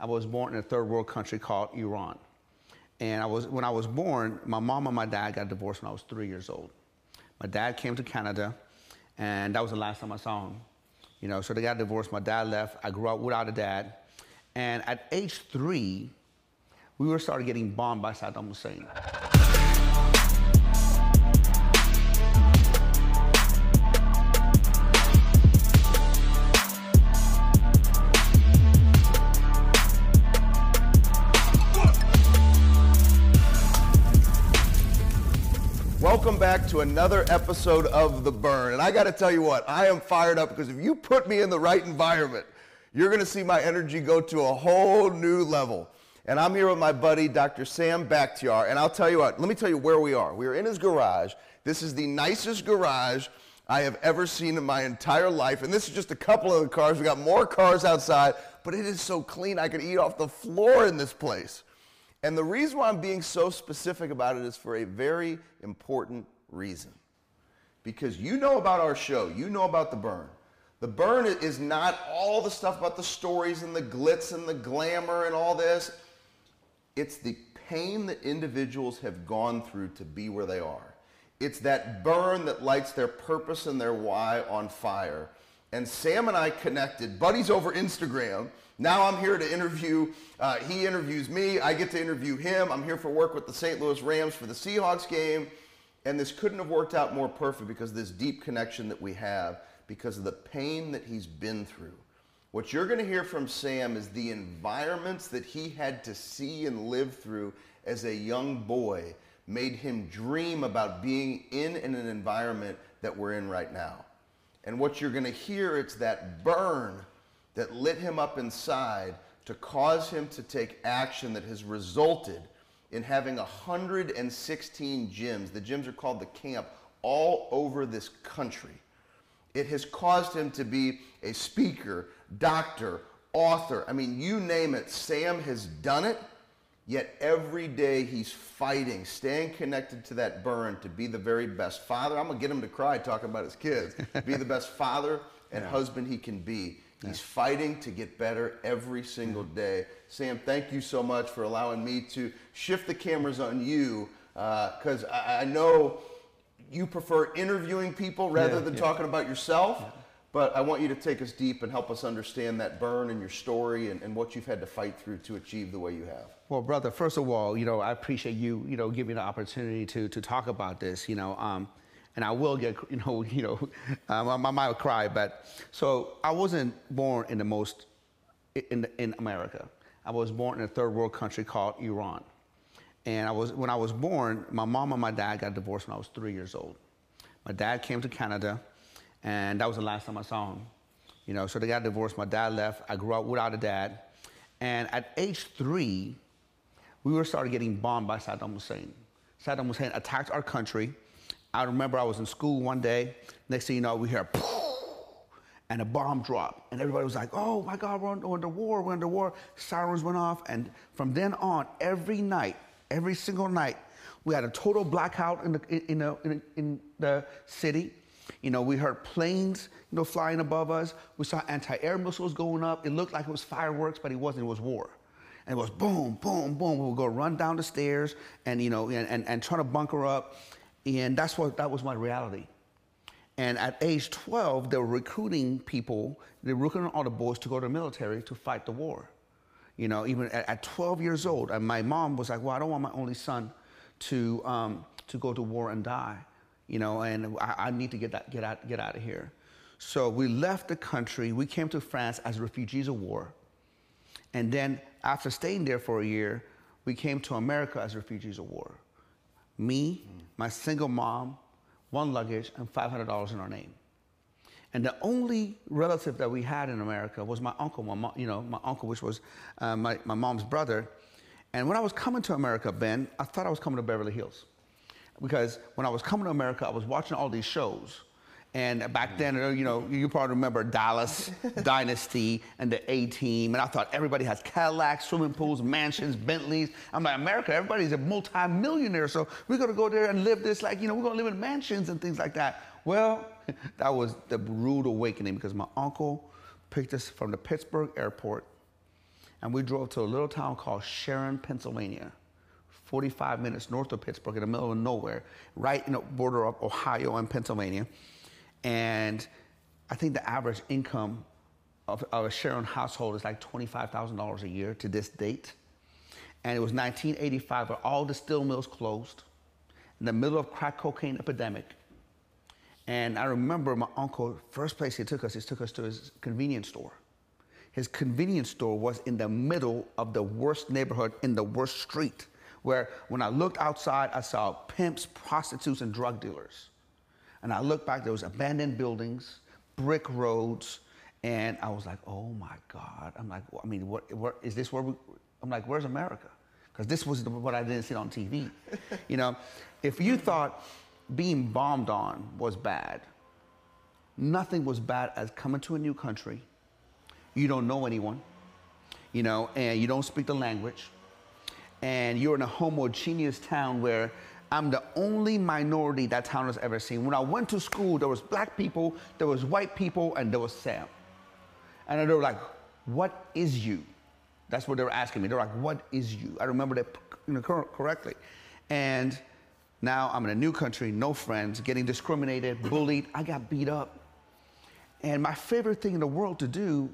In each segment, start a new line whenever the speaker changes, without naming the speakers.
I was born in a third world country called Iran. And I was, when I was born, my mom and my dad got divorced when I was three years old. My dad came to Canada, and that was the last time I saw him. You know, so they got divorced. My dad left. I grew up without a dad. And at age three, we were started getting bombed by Saddam Hussein.
Welcome back to another episode of The Burn. And I got to tell you what, I am fired up because if you put me in the right environment, you're going to see my energy go to a whole new level. And I'm here with my buddy, Dr. Sam Bakhtiar. And I'll tell you what, let me tell you where we are. We are in his garage. This is the nicest garage I have ever seen in my entire life. And this is just a couple of the cars. We got more cars outside, but it is so clean I could eat off the floor in this place. And the reason why I'm being so specific about it is for a very important reason. Because you know about our show, you know about the burn. The burn is not all the stuff about the stories and the glitz and the glamour and all this. It's the pain that individuals have gone through to be where they are. It's that burn that lights their purpose and their why on fire. And Sam and I connected, buddies over Instagram. Now I'm here to interview. Uh, he interviews me. I get to interview him. I'm here for work with the St. Louis Rams for the Seahawks game. And this couldn't have worked out more perfect because this deep connection that we have because of the pain that he's been through. What you're going to hear from Sam is the environments that he had to see and live through as a young boy made him dream about being in an environment that we're in right now. And what you're going to hear it's that burn that lit him up inside to cause him to take action that has resulted in having 116 gyms. The gyms are called the camp all over this country. It has caused him to be a speaker, doctor, author. I mean, you name it, Sam has done it. Yet every day he's fighting, staying connected to that burn to be the very best father. I'm gonna get him to cry talking about his kids. be the best father and yeah. husband he can be. He's fighting to get better every single day. Sam, thank you so much for allowing me to shift the cameras on you because uh, I, I know you prefer interviewing people rather yeah, than yeah. talking about yourself. Yeah. But I want you to take us deep and help us understand that burn and your story and, and what you've had to fight through to achieve the way you have.
Well, brother, first of all, you know, I appreciate you, you know, giving me the opportunity to, to talk about this, you know, um, and I will get, you know, you know, um, I might cry, but so I wasn't born in the most, in, in America. I was born in a third world country called Iran. And I was, when I was born, my mom and my dad got divorced when I was three years old. My dad came to Canada, and that was the last time I saw him. You know, so they got divorced. My dad left. I grew up without a dad. And at age three, we were started getting bombed by Saddam Hussein. Saddam Hussein attacked our country. I remember I was in school one day. Next thing you know, we hear and a bomb drop. And everybody was like, oh my God, we're under war, we're under war. Sirens went off. And from then on, every night, every single night. We had a total blackout in the, in the, in, in the city. You know, we heard planes, you know, flying above us. We saw anti-air missiles going up. It looked like it was fireworks, but it wasn't. It was war. And it was boom, boom, boom. We would go run down the stairs and, you know, and, and, and try to bunker up. And that's what, that was my reality. And at age 12, they were recruiting people, they were recruiting all the boys to go to the military to fight the war you know, even at, at 12 years old. And my mom was like, well, I don't want my only son to, um, to go to war and die, you know, and I, I need to get, that, get, out, get out of here. So we left the country. We came to France as refugees of war. And then after staying there for a year, we came to America as refugees of war. Me, my single mom, one luggage, and $500 in our name. And the only relative that we had in America was my uncle, my mom, you know, my uncle, which was uh, my, my mom's brother. And when I was coming to America, Ben, I thought I was coming to Beverly Hills. Because when I was coming to America, I was watching all these shows. And back then, uh, you know, you probably remember Dallas Dynasty and the A Team. And I thought everybody has Cadillacs, swimming pools, mansions, Bentleys. I'm like, America, everybody's a multi-millionaire. So we're going to go there and live this like, you know, we're going to live in mansions and things like that. Well, that was the rude awakening because my uncle picked us from the Pittsburgh airport and we drove to a little town called Sharon, Pennsylvania, 45 minutes north of Pittsburgh, in the middle of nowhere, right in the border of Ohio and Pennsylvania. And I think the average income of, of a Sharon household is like $25,000 a year to this date. And it was 1985 where all the steel mills closed in the middle of crack cocaine epidemic. And I remember my uncle, first place he took us, he took us to his convenience store. His convenience store was in the middle of the worst neighborhood in the worst street, where when I looked outside, I saw pimps, prostitutes, and drug dealers. And I looked back, there was abandoned buildings, brick roads, and I was like, oh my God. I'm like, I mean, what, what is this where we, I'm like, where's America? Because this was the, what I didn't see on TV. you know, if you thought being bombed on was bad, nothing was bad as coming to a new country. You don't know anyone, you know, and you don't speak the language, and you're in a homogeneous town where I'm the only minority that town has ever seen. When I went to school, there was black people, there was white people, and there was Sam. And they were like, "What is you?" That's what they were asking me. They're like, "What is you?" I remember that correctly, and now I'm in a new country, no friends, getting discriminated, bullied. I got beat up. And my favorite thing in the world to do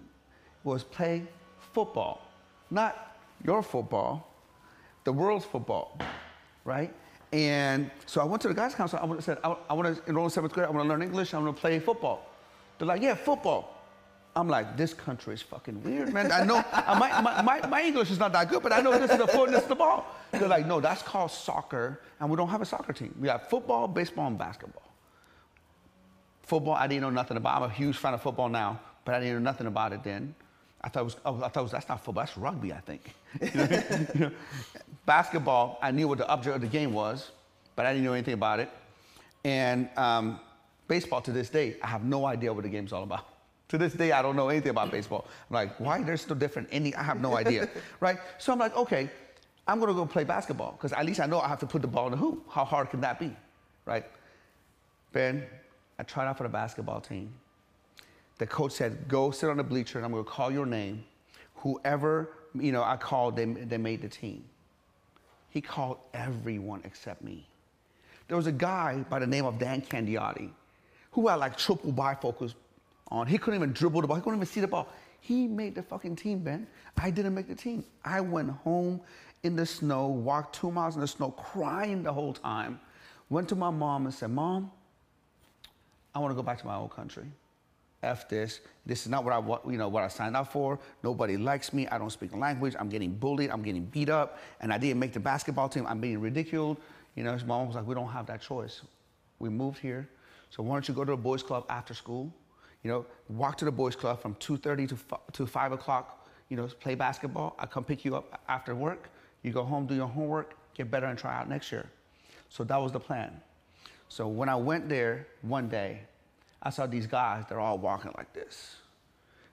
was play football. Not your football, the world's football, right? And so I went to the guys' council. I said, I, I want to enroll in seventh grade. I want to learn English. I want to play football. They're like, yeah, football. I'm like, this country is fucking weird, man. I know my, my, my, my, English is not that good, but I know this is the foot and this is the ball. They're like, no, that's called soccer, and we don't have a soccer team. We have football, baseball, and basketball. Football, I didn't know nothing about. I'm a huge fan of football now, but I didn't know nothing about it then. I thought it was, oh, I thought it was, that's not football, that's rugby, I think. you know, basketball, I knew what the object of the game was, but I didn't know anything about it. And um, baseball, to this day, I have no idea what the game's all about. To this day, I don't know anything about baseball. I'm like, why there's still different Any, I have no idea, right? So I'm like, okay, I'm gonna go play basketball because at least I know I have to put the ball in the hoop. How hard can that be, right? Ben, I tried out for the basketball team. The coach said, go sit on the bleacher and I'm gonna call your name. Whoever, you know, I called, they, they made the team. He called everyone except me. There was a guy by the name of Dan Candiotti who had like triple bifocals on. He couldn't even dribble the ball. He couldn't even see the ball. He made the fucking team, Ben. I didn't make the team. I went home in the snow, walked two miles in the snow, crying the whole time. Went to my mom and said, Mom, I want to go back to my old country. F this. This is not what I you know what I signed up for. Nobody likes me. I don't speak the language. I'm getting bullied. I'm getting beat up, and I didn't make the basketball team. I'm being ridiculed. You know, his mom was like, "We don't have that choice. We moved here, so why don't you go to the boys' club after school? You know, walk to the boys' club from 2:30 to to 5 o'clock. You know, play basketball. I come pick you up after work. You go home, do your homework, get better, and try out next year. So that was the plan. So when I went there one day, I saw these guys. They're all walking like this.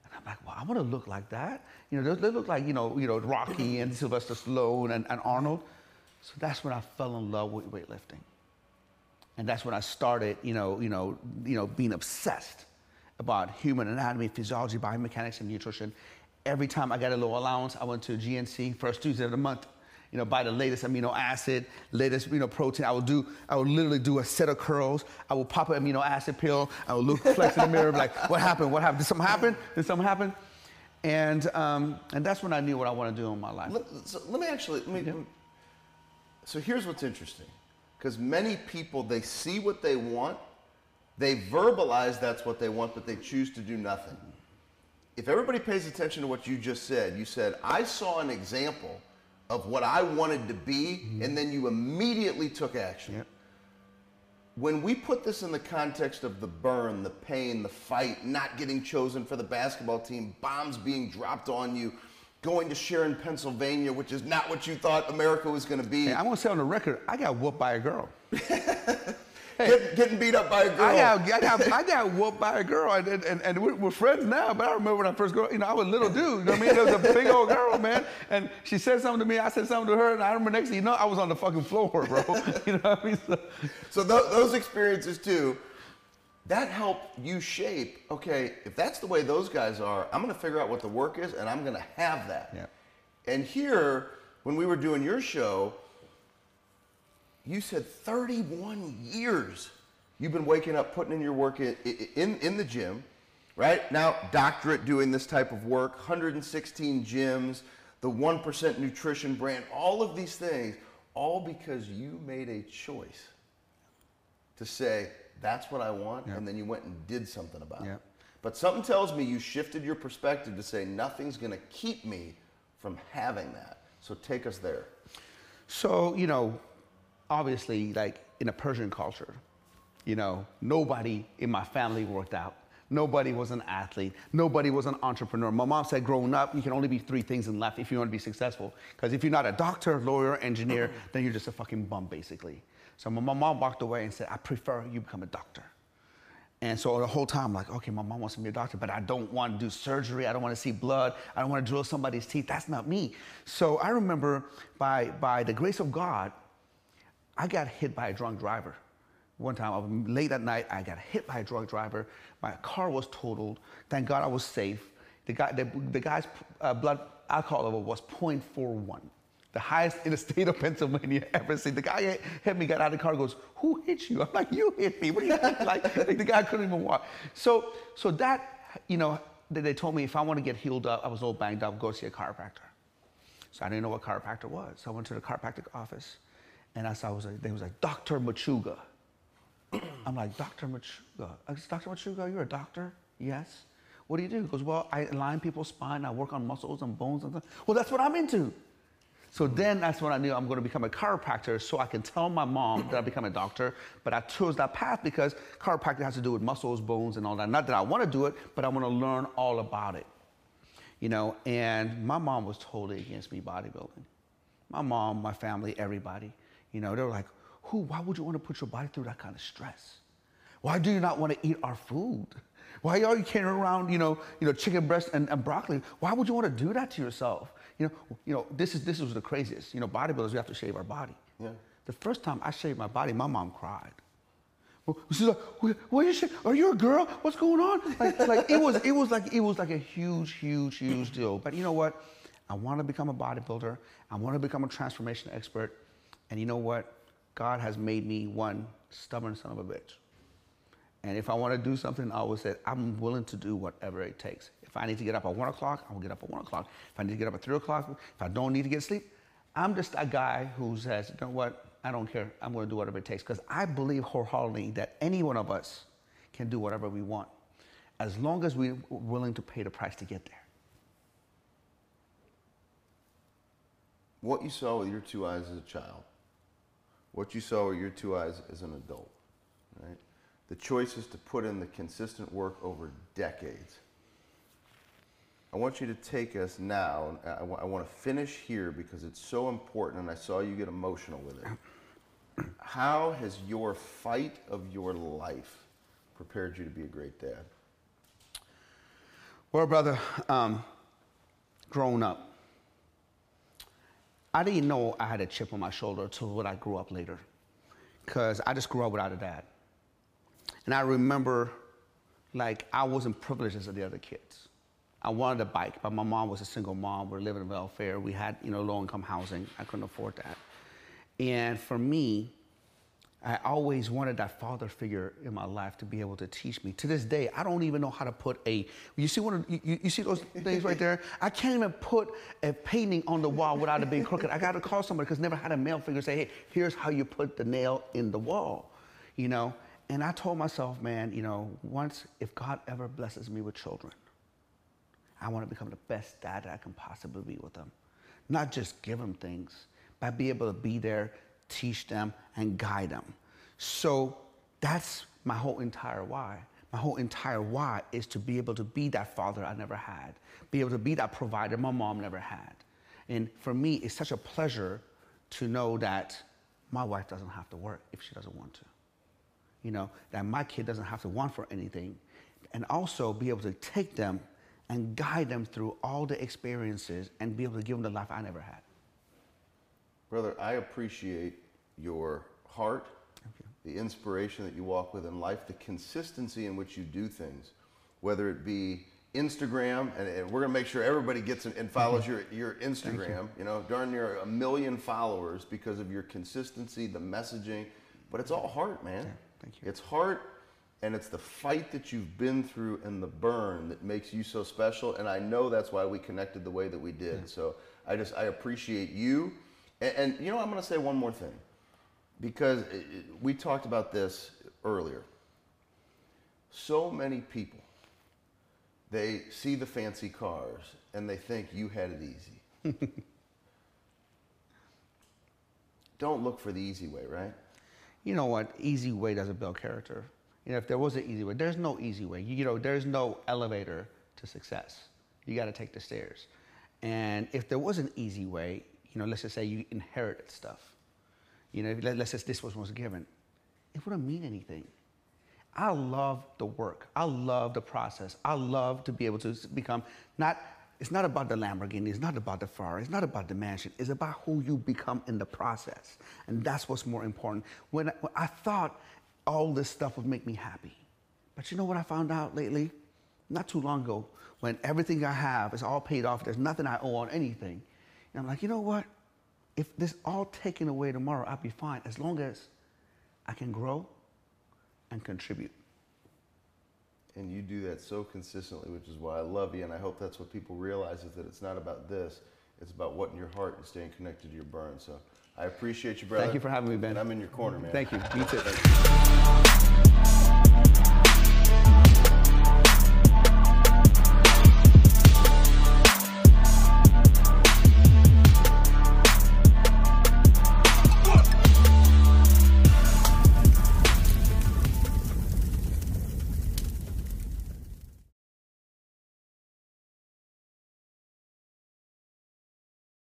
And I'm like, well, I want to look like that. You know, they, they look like, you know, you know, Rocky and Sylvester Stallone and, and Arnold. So that's when I fell in love with weightlifting. And that's when I started, you know, you know, you know, being obsessed about human anatomy, physiology, biomechanics, and nutrition. Every time I got a little allowance, I went to GNC first Tuesday of the month. You know, buy the latest amino acid, latest you know protein. I will do. I will literally do a set of curls. I will pop an amino acid pill. I will look flex in the mirror, like, what happened? What happened? Did something happen? Did something happen? And um, and that's when I knew what I want to do in my life.
Let, so let me actually. Let me, yeah. So here's what's interesting, because many people they see what they want they verbalize that's what they want, but they choose to do nothing. If everybody pays attention to what you just said, you said, I saw an example of what I wanted to be, mm-hmm. and then you immediately took action. Yep. When we put this in the context of the burn, the pain, the fight, not getting chosen for the basketball team, bombs being dropped on you, going to Sharon, Pennsylvania, which is not what you thought America was going to be.
Hey, I'm going to say on the record, I got whooped by a girl.
Get, getting beat up by a girl.
I got, I got, I got whooped by a girl, and, and, and we're, we're, friends now. But I remember when I first up, you know, I was a little dude. You know what I mean? There was a big old girl, man, and she said something to me. I said something to her, and I remember next thing you know, I was on the fucking floor, bro. you know what I mean?
So, so th- those experiences too, that helped you shape. Okay, if that's the way those guys are, I'm going to figure out what the work is, and I'm going to have that. Yeah. And here, when we were doing your show, you said 31 years you've been waking up, putting in your work in, in, in the gym, right? Now, doctorate doing this type of work, 116 gyms, the 1% nutrition brand, all of these things, all because you made a choice to say, that's what I want, and then you went and did something about it. But something tells me you shifted your perspective to say, nothing's gonna keep me from having that. So take us there.
So, you know, obviously, like in a Persian culture, you know, nobody in my family worked out. Nobody was an athlete. Nobody was an entrepreneur. My mom said, growing up, you can only be three things in life if you want to be successful. Because if you're not a doctor, lawyer, engineer, then you're just a fucking bum, basically. So my mom walked away and said, I prefer you become a doctor. And so the whole time, I'm like, okay, my mom wants me to be a doctor, but I don't want to do surgery. I don't want to see blood. I don't want to drill somebody's teeth. That's not me. So I remember by, by the grace of God, I got hit by a drunk driver. One time, I was late at night, I got hit by a drunk driver. My car was totaled. Thank God I was safe. The, guy, the, the guy's uh, blood alcohol level was 0.41, the highest in the state of Pennsylvania ever seen. The guy hit me, got out of the car, goes, Who hit you? I'm like, You hit me. What do you think? like, like, the guy couldn't even walk. So, so that, you know, they told me if I want to get healed up, I was all banged up, go see a chiropractor. So I didn't know what chiropractor was. So I went to the chiropractic office. And I saw, was like, they was like, Dr. Machuga. I'm like, Dr. Machuga. I said, Dr. Machuga, you're a doctor? Yes. What do you do? He goes, well, I align people's spine. I work on muscles and bones and stuff. Well, that's what I'm into. So hmm. then that's when I knew I'm going to become a chiropractor so I can tell my mom that I become a doctor. But I chose that path because chiropractic has to do with muscles, bones, and all that. Not that I want to do it, but I want to learn all about it. You know, and my mom was totally against me bodybuilding. My mom, my family, everybody. You know, they're like, who, why would you want to put your body through that kind of stress? Why do you not want to eat our food? Why are you carrying around, you know, you know, chicken breast and, and broccoli? Why would you want to do that to yourself? You know, you know, this is this was the craziest. You know, bodybuilders, we have to shave our body.
Yeah.
The first time I shaved my body, my mom cried. She's like, "What is you? Are you a girl? What's going on?" Like, like it was, it was like it was like a huge, huge, huge deal. But you know what? I want to become a bodybuilder. I want to become a transformation expert. And you know what? God has made me one stubborn son of a bitch. And if I want to do something, I always say, I'm willing to do whatever it takes. If I need to get up at one o'clock, I will get up at one o'clock. If I need to get up at three o'clock, if I don't need to get sleep, I'm just a guy who says, you know what? I don't care. I'm going to do whatever it takes. Because I believe wholeheartedly that any one of us can do whatever we want as long as we're willing to pay the price to get there.
What you saw with your two eyes as a child, what you saw with your two eyes as an adult, right? The choice is to put in the consistent work over decades. I want you to take us now. I, I want to finish here because it's so important, and I saw you get emotional with it. How has your fight of your life prepared you to be a great dad?
Well, brother, um, growing up, I didn't know I had a chip on my shoulder until when I grew up later, because I just grew up without a dad. And I remember, like, I wasn't privileged as the other kids. I wanted a bike, but my mom was a single mom. We are living in welfare. We had, you know, low-income housing. I couldn't afford that. And for me, I always wanted that father figure in my life to be able to teach me. To this day, I don't even know how to put a. You see one? Of, you, you see those things right there? I can't even put a painting on the wall without it being crooked. I got to call somebody because never had a male figure say, "Hey, here's how you put the nail in the wall," you know. And I told myself, man, you know, once if God ever blesses me with children, I want to become the best dad that I can possibly be with them. Not just give them things, but be able to be there teach them, and guide them. So that's my whole entire why. My whole entire why is to be able to be that father I never had, be able to be that provider my mom never had. And for me, it's such a pleasure to know that my wife doesn't have to work if she doesn't want to. You know, that my kid doesn't have to want for anything. And also be able to take them and guide them through all the experiences and be able to give them the life I never had.
Brother, I appreciate your heart, the inspiration that you walk with in life, the consistency in which you do things, whether it be Instagram, and, and we're gonna make sure everybody gets and follows your your Instagram. You. know, darn near a million followers because of your consistency, the messaging, but it's all heart, man.
Yeah, thank you.
It's heart, and it's the fight that you've been through and the burn that makes you so special. And I know that's why we connected the way that we did. So I just I appreciate you, and, and you know I'm gonna say one more thing, because it, it- we talked about this earlier. So many people they see the fancy cars and they think you had it easy. Don't look for the easy way, right?
you know what? Easy way doesn't build character. You know, if there was an easy way, there's no easy way. You, you know, there's no elevator to success. You got to take the stairs. And if there was an easy way, you know, let's just say you inherited stuff. You know, let, let's just this was was given. It wouldn't mean anything. I love the work. I love the process. I love to be able to become not. It's not about the Lamborghini. It's not about the Ferrari. It's not about the mansion. It's about who you become in the process, and that's what's more important. When I, when I thought all this stuff would make me happy, but you know what I found out lately? Not too long ago, when everything I have is all paid off, there's nothing I owe on anything, and I'm like, you know what? If this all taken away tomorrow, I'll be fine as long as I can grow and contribute.
And you do that so consistently, which is why I love you. And I hope that's what people realize is that it's not about this. It's about what in your heart and staying connected to your burn. So I appreciate you, brother.
Thank you for having me, Ben.
And I'm in your corner, man.
Thank you. You too.
Thank you.